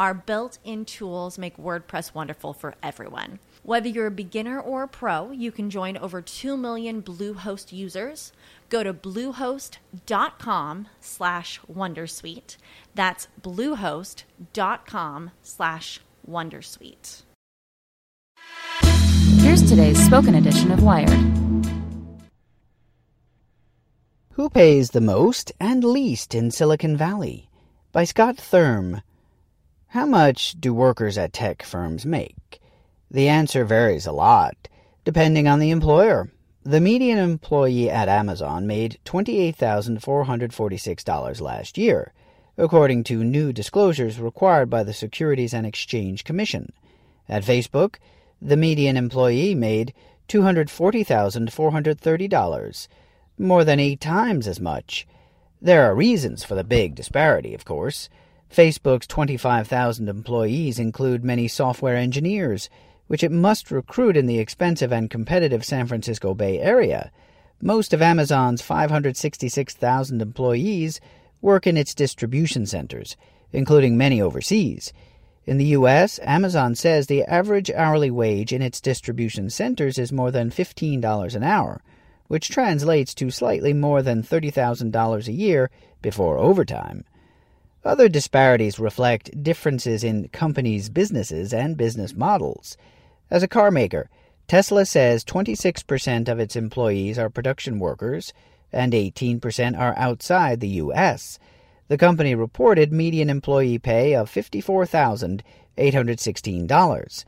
Our built in tools make WordPress wonderful for everyone. Whether you're a beginner or a pro, you can join over 2 million Bluehost users. Go to bluehost.com slash wondersuite. That's bluehost.com slash wondersuite. Here's today's spoken edition of Wired. Who pays the most and least in Silicon Valley? By Scott Thurm. How much do workers at tech firms make? The answer varies a lot, depending on the employer. The median employee at Amazon made $28,446 last year, according to new disclosures required by the Securities and Exchange Commission. At Facebook, the median employee made $240,430, more than eight times as much. There are reasons for the big disparity, of course. Facebook's 25,000 employees include many software engineers, which it must recruit in the expensive and competitive San Francisco Bay Area. Most of Amazon's 566,000 employees work in its distribution centers, including many overseas. In the U.S., Amazon says the average hourly wage in its distribution centers is more than $15 an hour, which translates to slightly more than $30,000 a year before overtime. Other disparities reflect differences in companies' businesses and business models. As a car maker, Tesla says 26% of its employees are production workers and 18% are outside the U.S. The company reported median employee pay of $54,816.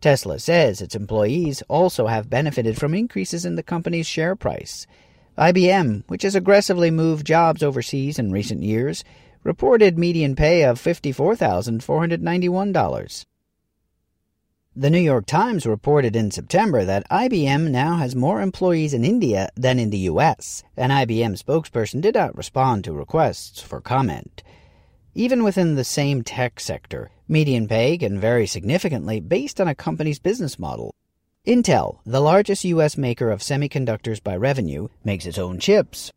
Tesla says its employees also have benefited from increases in the company's share price. IBM, which has aggressively moved jobs overseas in recent years, reported median pay of $54,491. The New York Times reported in September that IBM now has more employees in India than in the U.S. An IBM spokesperson did not respond to requests for comment. Even within the same tech sector, median pay can vary significantly based on a company's business model. Intel, the largest U.S. maker of semiconductors by revenue, makes its own chips.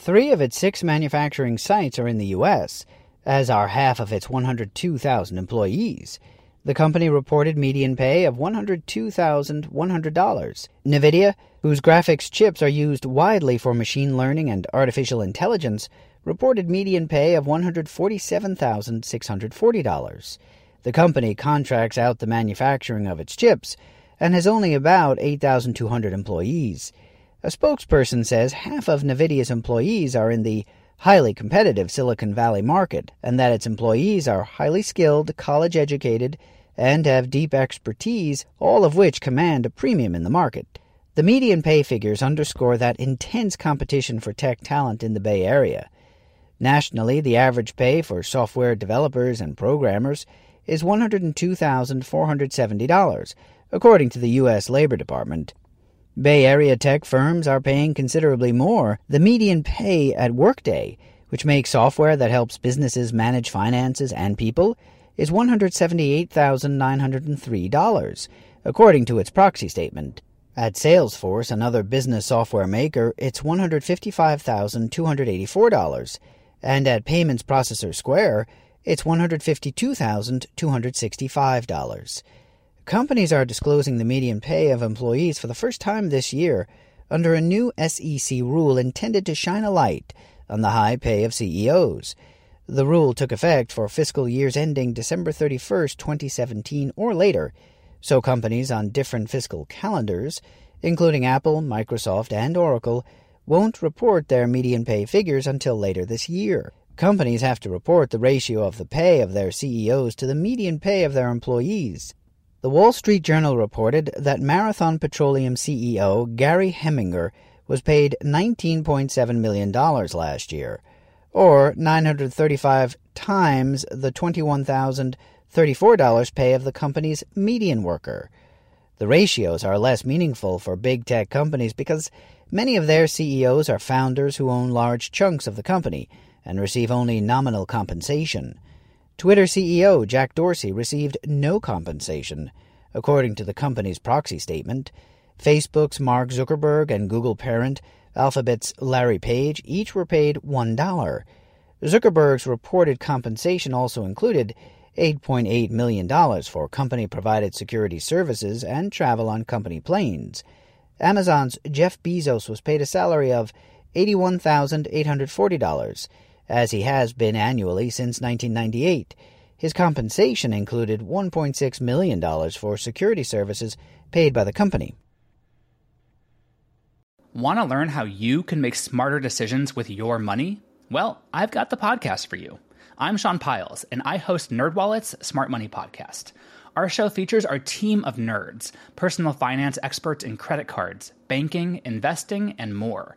Three of its six manufacturing sites are in the U.S., as are half of its 102,000 employees. The company reported median pay of $102,100. NVIDIA, whose graphics chips are used widely for machine learning and artificial intelligence, reported median pay of $147,640. The company contracts out the manufacturing of its chips and has only about 8,200 employees. A spokesperson says half of NVIDIA's employees are in the highly competitive Silicon Valley market and that its employees are highly skilled, college educated, and have deep expertise, all of which command a premium in the market. The median pay figures underscore that intense competition for tech talent in the Bay Area. Nationally, the average pay for software developers and programmers is $102,470, according to the U.S. Labor Department. Bay Area tech firms are paying considerably more. The median pay at Workday, which makes software that helps businesses manage finances and people, is $178,903, according to its proxy statement. At Salesforce, another business software maker, it's $155,284, and at Payments Processor Square, it's $152,265. Companies are disclosing the median pay of employees for the first time this year under a new SEC rule intended to shine a light on the high pay of CEOs. The rule took effect for fiscal years ending December 31, 2017 or later, so companies on different fiscal calendars, including Apple, Microsoft, and Oracle, won't report their median pay figures until later this year. Companies have to report the ratio of the pay of their CEOs to the median pay of their employees. The Wall Street Journal reported that Marathon Petroleum CEO Gary Heminger was paid $19.7 million last year, or 935 times the $21,034 pay of the company's median worker. The ratios are less meaningful for big tech companies because many of their CEOs are founders who own large chunks of the company and receive only nominal compensation. Twitter CEO Jack Dorsey received no compensation, according to the company's proxy statement. Facebook's Mark Zuckerberg and Google parent Alphabet's Larry Page each were paid $1. Zuckerberg's reported compensation also included $8.8 million for company provided security services and travel on company planes. Amazon's Jeff Bezos was paid a salary of $81,840, as he has been annually since 1998. His compensation included $1.6 million for security services paid by the company. Want to learn how you can make smarter decisions with your money? Well, I've got the podcast for you. I'm Sean Pyles, and I host NerdWallet's Smart Money Podcast. Our show features our team of nerds, personal finance experts in credit cards, banking, investing, and more.